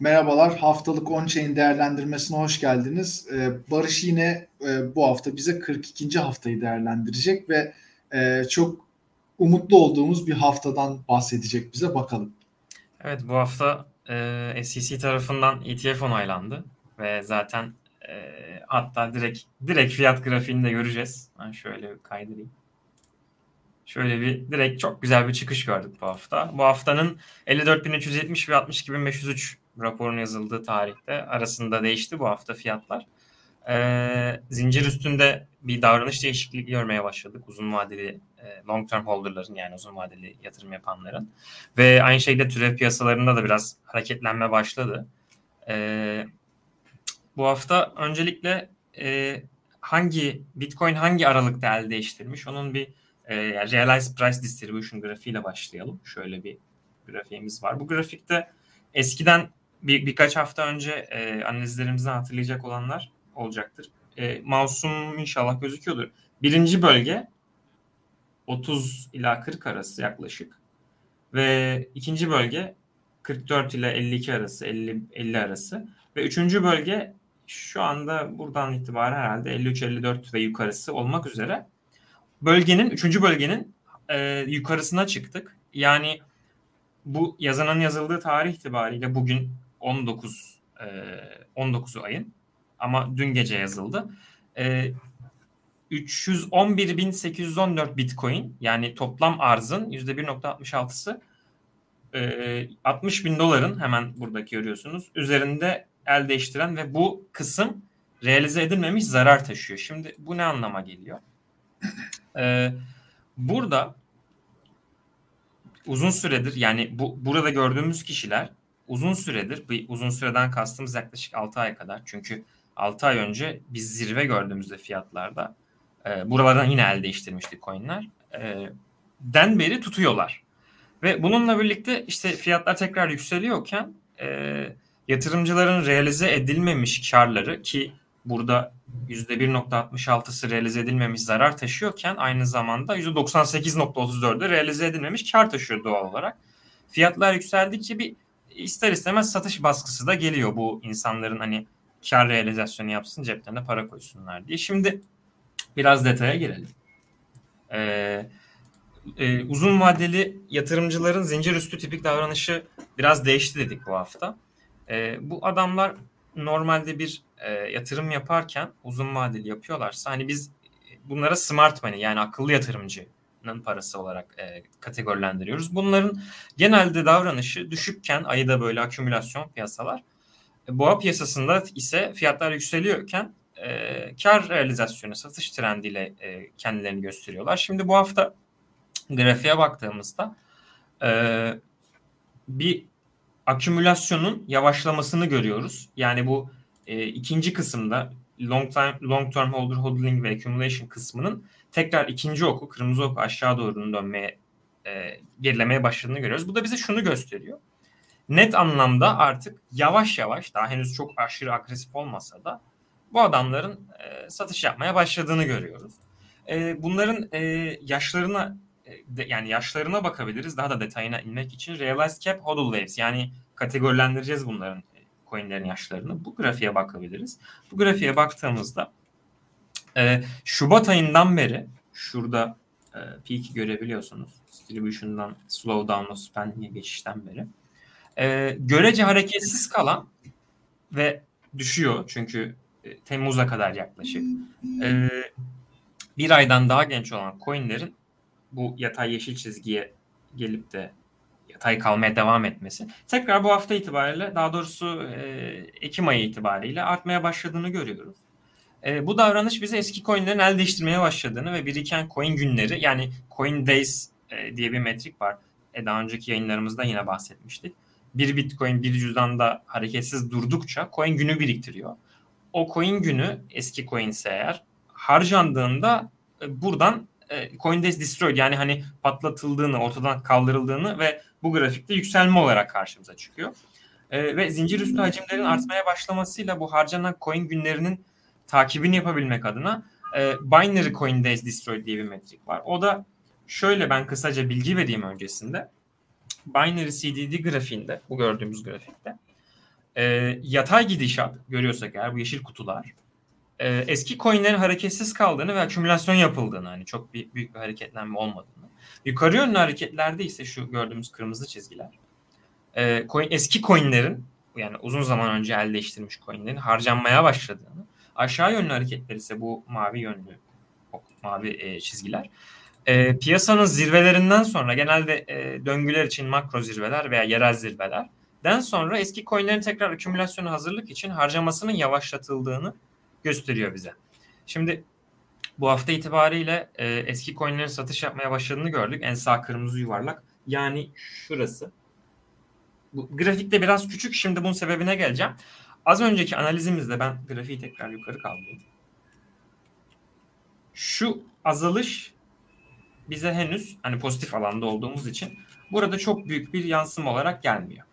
Merhabalar, haftalık on-chain değerlendirmesine hoş geldiniz. Ee, Barış yine e, bu hafta bize 42. haftayı değerlendirecek ve e, çok umutlu olduğumuz bir haftadan bahsedecek bize bakalım. Evet bu hafta e, SEC tarafından ETF onaylandı ve zaten e, hatta direkt direkt fiyat grafiğini de göreceğiz. Ben şöyle kaydırayım. Şöyle bir direkt çok güzel bir çıkış gördük bu hafta. Bu haftanın 54.370 ve 62.503 raporun yazıldığı tarihte arasında değişti bu hafta fiyatlar. Ee, zincir üstünde bir davranış değişikliği görmeye başladık uzun vadeli e, long term holder'ların yani uzun vadeli yatırım yapanların ve aynı şekilde türev piyasalarında da biraz hareketlenme başladı. Ee, bu hafta öncelikle e, hangi Bitcoin hangi aralıkta el değiştirmiş onun bir e, yani Realized Price Distribution grafiğiyle başlayalım. Şöyle bir grafiğimiz var. Bu grafikte eskiden bir birkaç hafta önce e, analizlerimizden hatırlayacak olanlar olacaktır. E, mouse'um inşallah gözüküyordur. Birinci bölge 30 ila 40 arası yaklaşık ve ikinci bölge 44 ile 52 arası 50 50 arası ve üçüncü bölge şu anda buradan itibaren herhalde 53-54 ve yukarısı olmak üzere bölgenin üçüncü bölgenin e, yukarısına çıktık. Yani bu yazanın yazıldığı tarih itibariyle bugün 19 e, 19'u ayın ama dün gece yazıldı. E, 311.814 Bitcoin yani toplam arzın %1.66'sı e, 60 bin doların hemen buradaki görüyorsunuz üzerinde el değiştiren ve bu kısım realize edilmemiş zarar taşıyor. Şimdi bu ne anlama geliyor? Ee, burada uzun süredir yani bu burada gördüğümüz kişiler uzun süredir bir uzun süreden kastımız yaklaşık 6 ay kadar. Çünkü 6 ay önce biz zirve gördüğümüzde fiyatlarda e, buralardan yine el değiştirmiştik coinler. E, den beri tutuyorlar. Ve bununla birlikte işte fiyatlar tekrar yükseliyorken e, yatırımcıların realize edilmemiş karları ki burada %1.66'sı realize edilmemiş zarar taşıyorken aynı zamanda %98.34'ü realize edilmemiş kar taşıyor doğal olarak. Fiyatlar yükseldikçe bir ister istemez satış baskısı da geliyor bu insanların hani kar realizasyonu yapsın ceplerine para koysunlar diye. Şimdi biraz detaya girelim. Ee, e, uzun vadeli yatırımcıların zincir üstü tipik davranışı biraz değişti dedik bu hafta. E, bu adamlar normalde bir e, yatırım yaparken uzun vadeli yapıyorlarsa hani biz bunlara smart money yani akıllı yatırımcının parası olarak e, kategorilendiriyoruz. Bunların genelde davranışı düşükken ayda böyle akümülasyon piyasalar. E, boğa piyasasında ise fiyatlar yükseliyorken e, kar realizasyonu satış trendiyle e, kendilerini gösteriyorlar. Şimdi bu hafta grafiğe baktığımızda e, bir akümülasyonun yavaşlamasını görüyoruz. Yani bu e, ikinci kısımda long time long term holder hodling ve accumulation kısmının tekrar ikinci oku kırmızı oku aşağı doğru dönmeye e, gerilemeye başladığını görüyoruz. Bu da bize şunu gösteriyor. Net anlamda artık yavaş yavaş daha henüz çok aşırı agresif olmasa da bu adamların e, satış yapmaya başladığını görüyoruz. E, bunların e, yaşlarına de, yani yaşlarına bakabiliriz. Daha da detayına inmek için realized cap hodl waves yani kategorilendireceğiz bunların e, coinlerin yaşlarını. Bu grafiğe bakabiliriz. Bu grafiğe baktığımızda e, Şubat ayından beri şurada e, peak'i görebiliyorsunuz. Distribution'dan slowdown'a spending'e geçişten beri. E, görece hareketsiz kalan ve düşüyor çünkü e, Temmuz'a kadar yaklaşık. E, bir aydan daha genç olan coinlerin bu yatay yeşil çizgiye gelip de yatay kalmaya devam etmesi tekrar bu hafta itibariyle daha doğrusu e, Ekim ayı itibariyle artmaya başladığını görüyoruz. E, bu davranış bize eski coinlerin el değiştirmeye başladığını ve biriken coin günleri yani coin days e, diye bir metrik var. E, daha önceki yayınlarımızda yine bahsetmiştik. Bir bitcoin bir cüzdanda hareketsiz durdukça coin günü biriktiriyor. O coin günü eski coin ise eğer harcandığında e, buradan e, Coindesk destroyed yani hani patlatıldığını, ortadan kaldırıldığını ve bu grafikte yükselme olarak karşımıza çıkıyor. E, ve zincir üstü hacimlerin artmaya başlamasıyla bu harcanan coin günlerinin takibini yapabilmek adına e, Binary Coindesk Destroyed diye bir metrik var. O da şöyle ben kısaca bilgi vereyim öncesinde. Binary CDD grafiğinde, bu gördüğümüz grafikte e, yatay gidişat görüyorsak eğer bu yeşil kutular e, eski coinlerin hareketsiz kaldığını ve akümülasyon yapıldığını hani çok bir, büyük bir hareketlenme olmadığını. Yukarı yönlü hareketlerde ise şu gördüğümüz kırmızı çizgiler e, coin, eski coinlerin yani uzun zaman önce elde değiştirmiş coinlerin harcanmaya başladığını aşağı yönlü hareketler ise bu mavi yönlü mavi e, çizgiler e, piyasanın zirvelerinden sonra genelde e, döngüler için makro zirveler veya yerel zirvelerden sonra eski coinlerin tekrar akümülasyonu hazırlık için harcamasının yavaşlatıldığını gösteriyor bize. Şimdi bu hafta itibariyle e, eski coinlerin satış yapmaya başladığını gördük. En sağ kırmızı yuvarlak. Yani şurası. Bu grafikte biraz küçük. Şimdi bunun sebebine geleceğim. Az önceki analizimizde ben grafiği tekrar yukarı kaldırdım. Şu azalış bize henüz hani pozitif alanda olduğumuz için burada çok büyük bir yansıma olarak gelmiyor.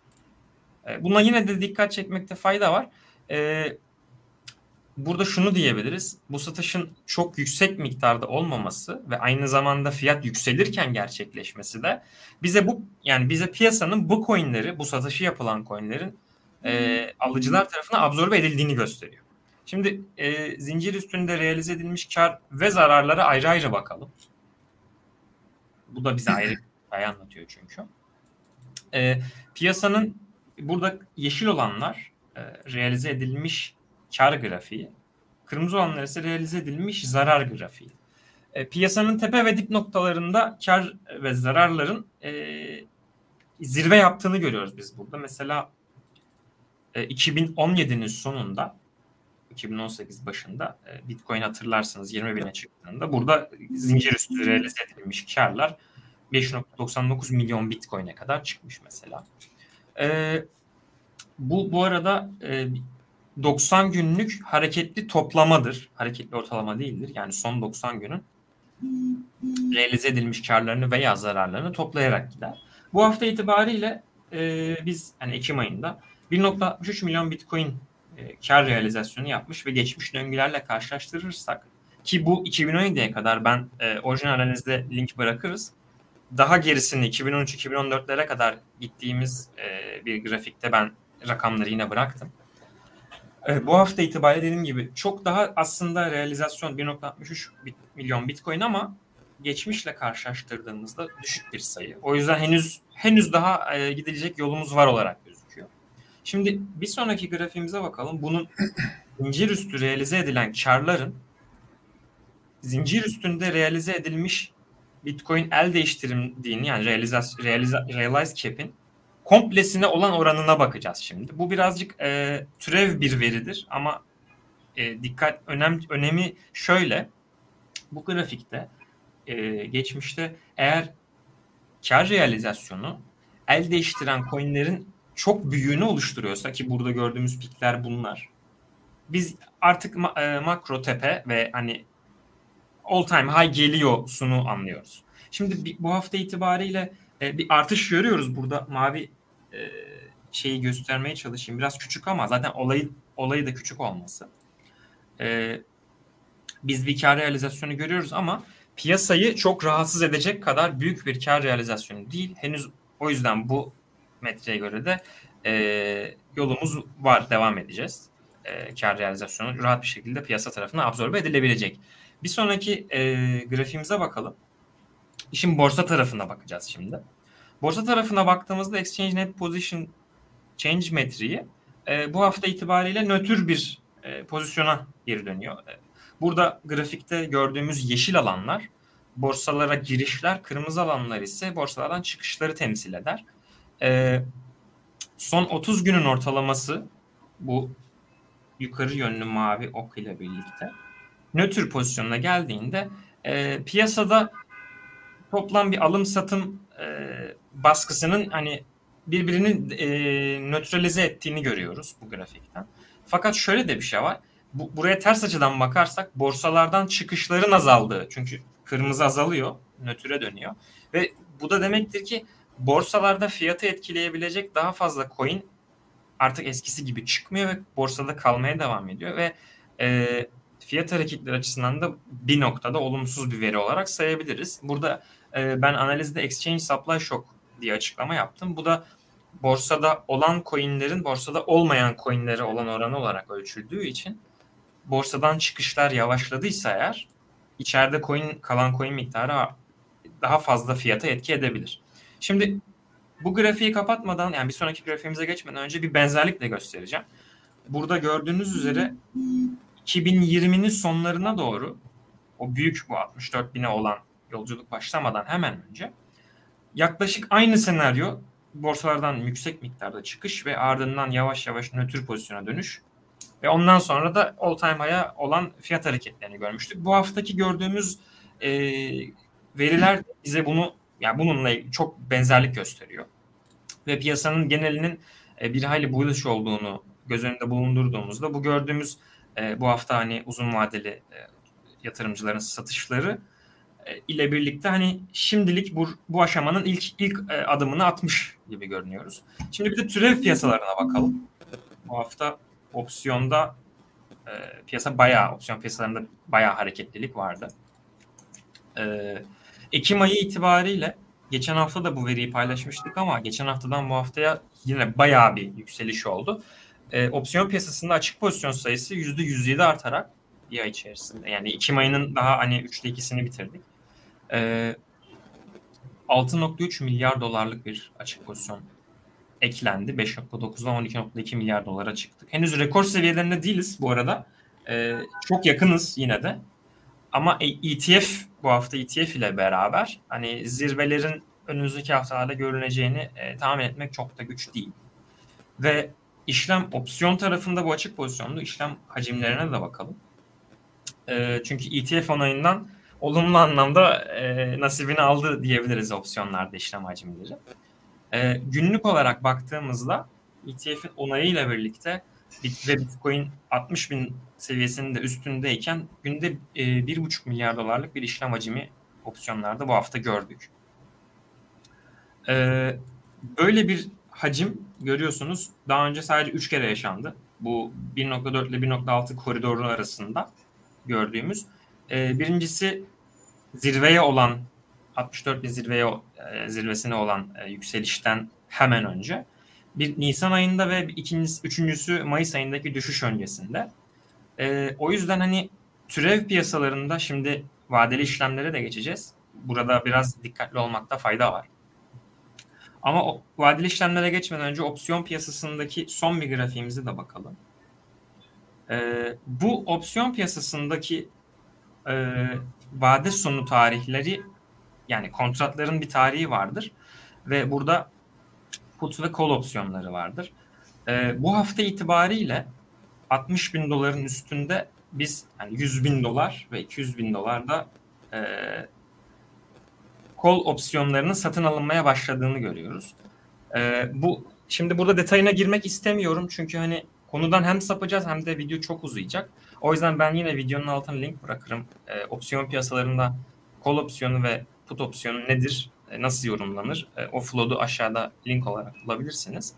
E, buna yine de dikkat çekmekte fayda var. E, burada şunu diyebiliriz. Bu satışın çok yüksek miktarda olmaması ve aynı zamanda fiyat yükselirken gerçekleşmesi de bize bu yani bize piyasanın bu coinleri, bu satışı yapılan coinlerin e, alıcılar tarafından absorbe edildiğini gösteriyor. Şimdi e, zincir üstünde realize edilmiş kar ve zararlara ayrı ayrı bakalım. Bu da bize ayrı hikaye anlatıyor çünkü. E, piyasanın burada yeşil olanlar e, realize edilmiş kar grafiği. Kırmızı olanlar ise realize edilmiş zarar grafiği. E, piyasanın tepe ve dip noktalarında kar ve zararların e, zirve yaptığını görüyoruz biz burada. Mesela e, 2017'nin sonunda 2018 başında e, Bitcoin hatırlarsınız 20 bine çıktığında burada zincir üstü realize edilmiş karlar 5.99 milyon Bitcoin'e kadar çıkmış mesela. E, bu bu arada e, 90 günlük hareketli toplamadır. Hareketli ortalama değildir. Yani son 90 günün realize edilmiş karlarını veya zararlarını toplayarak gider. Bu hafta itibariyle e, biz hani Ekim ayında 1.63 milyon Bitcoin e, kar realizasyonu yapmış ve geçmiş döngülerle karşılaştırırsak ki bu 2017'ye kadar ben e, orijinal analizde link bırakırız. Daha gerisini 2013-2014'lere kadar gittiğimiz e, bir grafikte ben rakamları yine bıraktım. E, bu hafta itibariyle dediğim gibi çok daha aslında realizasyon 1.63 milyon Bitcoin ama geçmişle karşılaştırdığımızda düşük bir sayı. O yüzden henüz henüz daha e, gidilecek yolumuz var olarak gözüküyor. Şimdi bir sonraki grafiğimize bakalım. Bunun zincir üstü realize edilen karların zincir üstünde realize edilmiş Bitcoin el değiştirildiğini yani realize, realize, realize cap'in komplesine olan oranına bakacağız şimdi. Bu birazcık e, türev bir veridir ama e, dikkat önem önemi şöyle. Bu grafikte e, geçmişte eğer kar realizasyonu el değiştiren coinlerin çok büyüğünü oluşturuyorsa ki burada gördüğümüz pikler bunlar. Biz artık ma- e, makro tepe ve hani all time high geliyor sunu anlıyoruz. Şimdi bu hafta itibariyle e, bir artış görüyoruz burada mavi e, şeyi göstermeye çalışayım. Biraz küçük ama zaten olayı olayı da küçük olması. E, biz bir kar realizasyonu görüyoruz ama piyasayı çok rahatsız edecek kadar büyük bir kar realizasyonu değil. Henüz o yüzden bu metreye göre de e, yolumuz var. Devam edeceğiz. Kar realizasyonu rahat bir şekilde piyasa tarafına absorbe edilebilecek. Bir sonraki grafiğimize bakalım. İşin borsa tarafına bakacağız şimdi. Borsa tarafına baktığımızda Exchange Net Position Change metriği e, bu hafta itibariyle nötr bir e, pozisyona geri dönüyor. E, burada grafikte gördüğümüz yeşil alanlar borsalara girişler, kırmızı alanlar ise borsalardan çıkışları temsil eder. E, son 30 günün ortalaması bu yukarı yönlü mavi ok ile birlikte nötr pozisyonuna geldiğinde e, piyasada toplam bir alım satım e, baskısının hani birbirini e, nötralize ettiğini görüyoruz bu grafikten. Fakat şöyle de bir şey var. Bu, buraya ters açıdan bakarsak borsalardan çıkışların azaldığı. Çünkü kırmızı azalıyor, nötre dönüyor. Ve bu da demektir ki borsalarda fiyatı etkileyebilecek daha fazla coin artık eskisi gibi çıkmıyor ve borsada kalmaya devam ediyor ve e, fiyat hareketleri açısından da bir noktada olumsuz bir veri olarak sayabiliriz. Burada e, ben analizde exchange supply shock diye açıklama yaptım. Bu da borsada olan coinlerin borsada olmayan coinlere olan oranı olarak ölçüldüğü için borsadan çıkışlar yavaşladıysa eğer içeride coin kalan coin miktarı daha fazla fiyata etki edebilir. Şimdi bu grafiği kapatmadan yani bir sonraki grafiğimize geçmeden önce bir benzerlik de göstereceğim. Burada gördüğünüz üzere 2020'nin sonlarına doğru o büyük bu 64 bine olan yolculuk başlamadan hemen önce yaklaşık aynı senaryo borsalardan yüksek miktarda çıkış ve ardından yavaş yavaş nötr pozisyona dönüş ve ondan sonra da all time high'a olan fiyat hareketlerini görmüştük. Bu haftaki gördüğümüz e, veriler bize bunu yani bununla çok benzerlik gösteriyor. Ve piyasanın genelinin e, bir hayli bullish olduğunu göz önünde bulundurduğumuzda bu gördüğümüz e, bu hafta hani uzun vadeli e, yatırımcıların satışları ile birlikte hani şimdilik bu, bu aşamanın ilk ilk e, adımını atmış gibi görünüyoruz. Şimdi bir de türev piyasalarına bakalım. Bu hafta opsiyonda e, piyasa bayağı opsiyon piyasalarında bayağı hareketlilik vardı. E, Ekim ayı itibariyle geçen hafta da bu veriyi paylaşmıştık ama geçen haftadan bu haftaya yine bayağı bir yükseliş oldu. E, opsiyon piyasasında açık pozisyon sayısı %107 artarak bir ay içerisinde. Yani Ekim ayının daha hani üçte ikisini bitirdik. E, 6.3 milyar dolarlık bir açık pozisyon eklendi. 5.9'dan 12.2 milyar dolara çıktık. Henüz rekor seviyelerinde değiliz bu arada. E, çok yakınız yine de. Ama ETF bu hafta ETF ile beraber hani zirvelerin önümüzdeki haftalarda görüneceğini e, tahmin etmek çok da güç değil. Ve işlem opsiyon tarafında bu açık pozisyonlu işlem hacimlerine de bakalım. E, çünkü ETF onayından olumlu anlamda e, nasibini aldı diyebiliriz opsiyonlarda işlem hacimleri. E, günlük olarak baktığımızda ETF'in onayıyla birlikte ve Bitcoin 60 bin seviyesinin de üstündeyken günde e, 1,5 milyar dolarlık bir işlem hacmi opsiyonlarda bu hafta gördük. E, böyle bir hacim görüyorsunuz daha önce sadece 3 kere yaşandı. Bu 1.4 ile 1.6 koridoru arasında gördüğümüz. E, birincisi zirveye olan 64 bin zirveye e, zirvesine olan e, yükselişten hemen önce bir Nisan ayında ve ikincisi, üçüncüsü Mayıs ayındaki düşüş öncesinde. E, o yüzden hani türev piyasalarında şimdi vadeli işlemlere de geçeceğiz. Burada biraz dikkatli olmakta fayda var. Ama o, vadeli işlemlere geçmeden önce opsiyon piyasasındaki son bir grafiğimize de bakalım. Ee, bu opsiyon piyasasındaki e, vade sonu tarihleri yani kontratların bir tarihi vardır ve burada put ve call opsiyonları vardır. E, bu hafta itibariyle 60 bin doların üstünde biz yani 100 bin dolar ve 200 bin dolar da e, call opsiyonlarının satın alınmaya başladığını görüyoruz. E, bu şimdi burada detayına girmek istemiyorum çünkü hani konudan hem sapacağız hem de video çok uzayacak. O yüzden ben yine videonun altına link bırakırım. E, opsiyon piyasalarında call opsiyonu ve put opsiyonu nedir? E, nasıl yorumlanır? E, o flow'u aşağıda link olarak bulabilirsiniz.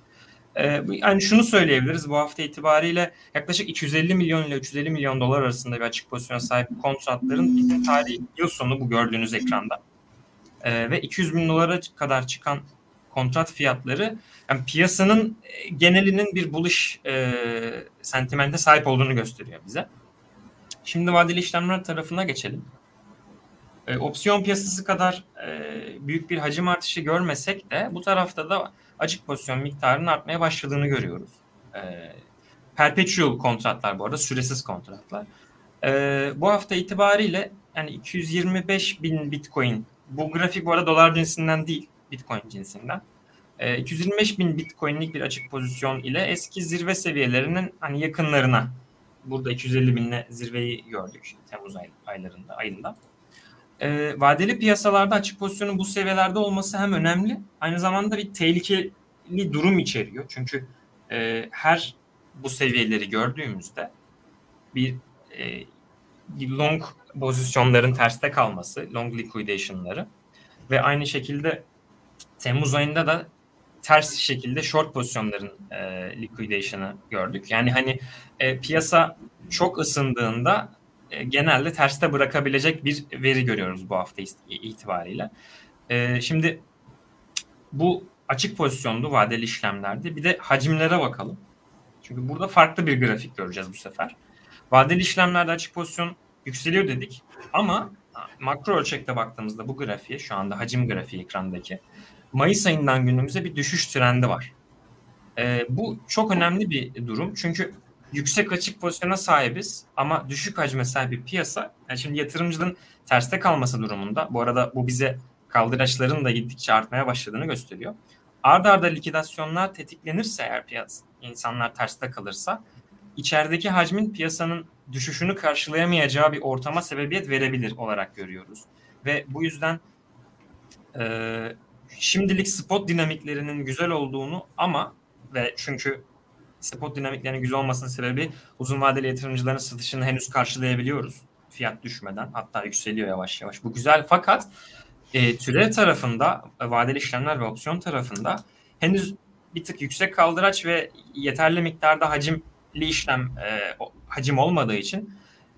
E, yani şunu söyleyebiliriz. Bu hafta itibariyle yaklaşık 250 milyon ile 350 milyon dolar arasında bir açık pozisyona sahip kontratların tarihi yıl sonu bu gördüğünüz ekranda. Ve 200 bin dolara kadar çıkan kontrat fiyatları yani piyasanın genelinin bir buluş e, sentimente sahip olduğunu gösteriyor bize. Şimdi vadeli işlemler tarafına geçelim. E, opsiyon piyasası kadar e, büyük bir hacim artışı görmesek de bu tarafta da açık pozisyon miktarının artmaya başladığını görüyoruz. E, perpetual kontratlar bu arada süresiz kontratlar. E, bu hafta itibariyle yani 225 bin bitcoin bu grafik bu arada dolar cinsinden değil bitcoin cinsinden. E, 225 bin bitcoinlik bir açık pozisyon ile eski zirve seviyelerinin hani yakınlarına burada 250 binle zirveyi gördük Temmuz ay, aylarında ayında e, vadeli piyasalarda açık pozisyonun bu seviyelerde olması hem önemli aynı zamanda bir tehlikeli durum içeriyor. Çünkü e, her bu seviyeleri gördüğümüzde bir, e, long pozisyonların terste kalması, long liquidation'ları ve aynı şekilde Temmuz ayında da ters şekilde short pozisyonların e, liquidation'ı gördük. Yani hani e, piyasa çok ısındığında e, genelde terste bırakabilecek bir veri görüyoruz bu hafta itibariyle. E, şimdi bu açık pozisyondu vadeli işlemlerde. Bir de hacimlere bakalım. Çünkü burada farklı bir grafik göreceğiz bu sefer. Vadeli işlemlerde açık pozisyon yükseliyor dedik. Ama makro ölçekte baktığımızda bu grafiğe şu anda hacim grafiği ekrandaki Mayıs ayından günümüze bir düşüş trendi var. E, bu çok önemli bir durum. Çünkü yüksek açık pozisyona sahibiz ama düşük hacme sahip bir piyasa. Yani şimdi yatırımcının terste kalması durumunda. Bu arada bu bize kaldıraçların da gittikçe artmaya başladığını gösteriyor. Arda arda likidasyonlar tetiklenirse eğer piyasa insanlar terste kalırsa içerideki hacmin piyasanın düşüşünü karşılayamayacağı bir ortama sebebiyet verebilir olarak görüyoruz. Ve bu yüzden e, şimdilik spot dinamiklerinin güzel olduğunu ama ve çünkü spot dinamiklerinin güzel olmasının sebebi uzun vadeli yatırımcıların satışını henüz karşılayabiliyoruz. Fiyat düşmeden hatta yükseliyor yavaş yavaş. Bu güzel fakat e, türev tarafında vadeli işlemler ve opsiyon tarafında henüz bir tık yüksek kaldıraç ve yeterli miktarda hacimli işlem e, hacim olmadığı için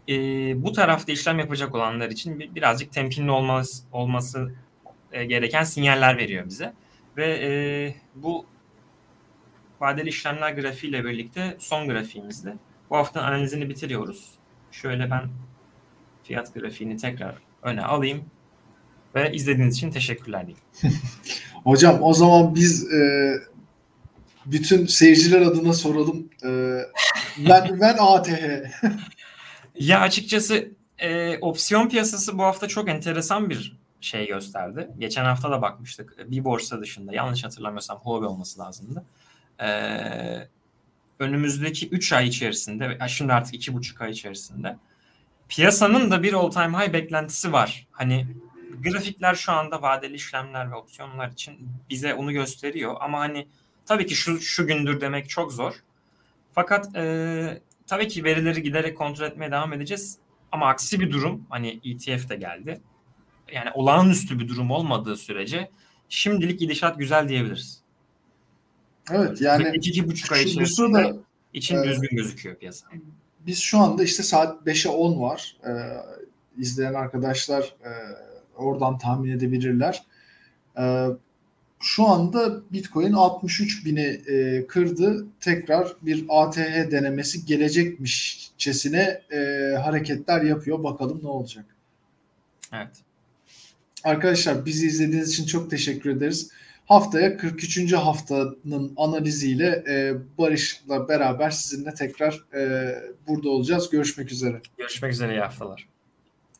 e, bu tarafta işlem yapacak olanlar için bir, birazcık temkinli olması, olması e, gereken sinyaller veriyor bize. Ve e, bu vadeli işlemler grafiğiyle birlikte son grafiğimizde bu hafta analizini bitiriyoruz. Şöyle ben fiyat grafiğini tekrar öne alayım ve izlediğiniz için teşekkürler diyeyim. Hocam o zaman biz e, bütün seyirciler adına soralım. E, ben ben ATH. ya açıkçası e, opsiyon piyasası bu hafta çok enteresan bir şey gösterdi. Geçen hafta da bakmıştık. Bir borsa dışında yanlış hatırlamıyorsam Huawei olması lazımdı. Ee, önümüzdeki 3 ay içerisinde, şimdi artık 2,5 ay içerisinde piyasanın da bir all time high beklentisi var. Hani grafikler şu anda vadeli işlemler ve opsiyonlar için bize onu gösteriyor. Ama hani tabii ki şu, şu gündür demek çok zor. Fakat e, tabii ki verileri giderek kontrol etmeye devam edeceğiz. Ama aksi bir durum hani ETF de geldi. Yani olağanüstü bir durum olmadığı sürece şimdilik gidişat güzel diyebiliriz. Evet yani iki buçuk ay içerisinde da, için e, düzgün gözüküyor piyasa. Biz şu anda işte saat 5'e 10 var. E, izleyen arkadaşlar e, oradan tahmin edebilirler. E, şu anda Bitcoin 63 bini e, kırdı. Tekrar bir ATH denemesi gelecekmişçesine e, hareketler yapıyor. Bakalım ne olacak. Evet. Arkadaşlar bizi izlediğiniz için çok teşekkür ederiz. Haftaya 43. haftanın analiziyle e, Barış'la beraber sizinle tekrar e, burada olacağız. Görüşmek üzere. Görüşmek üzere iyi haftalar.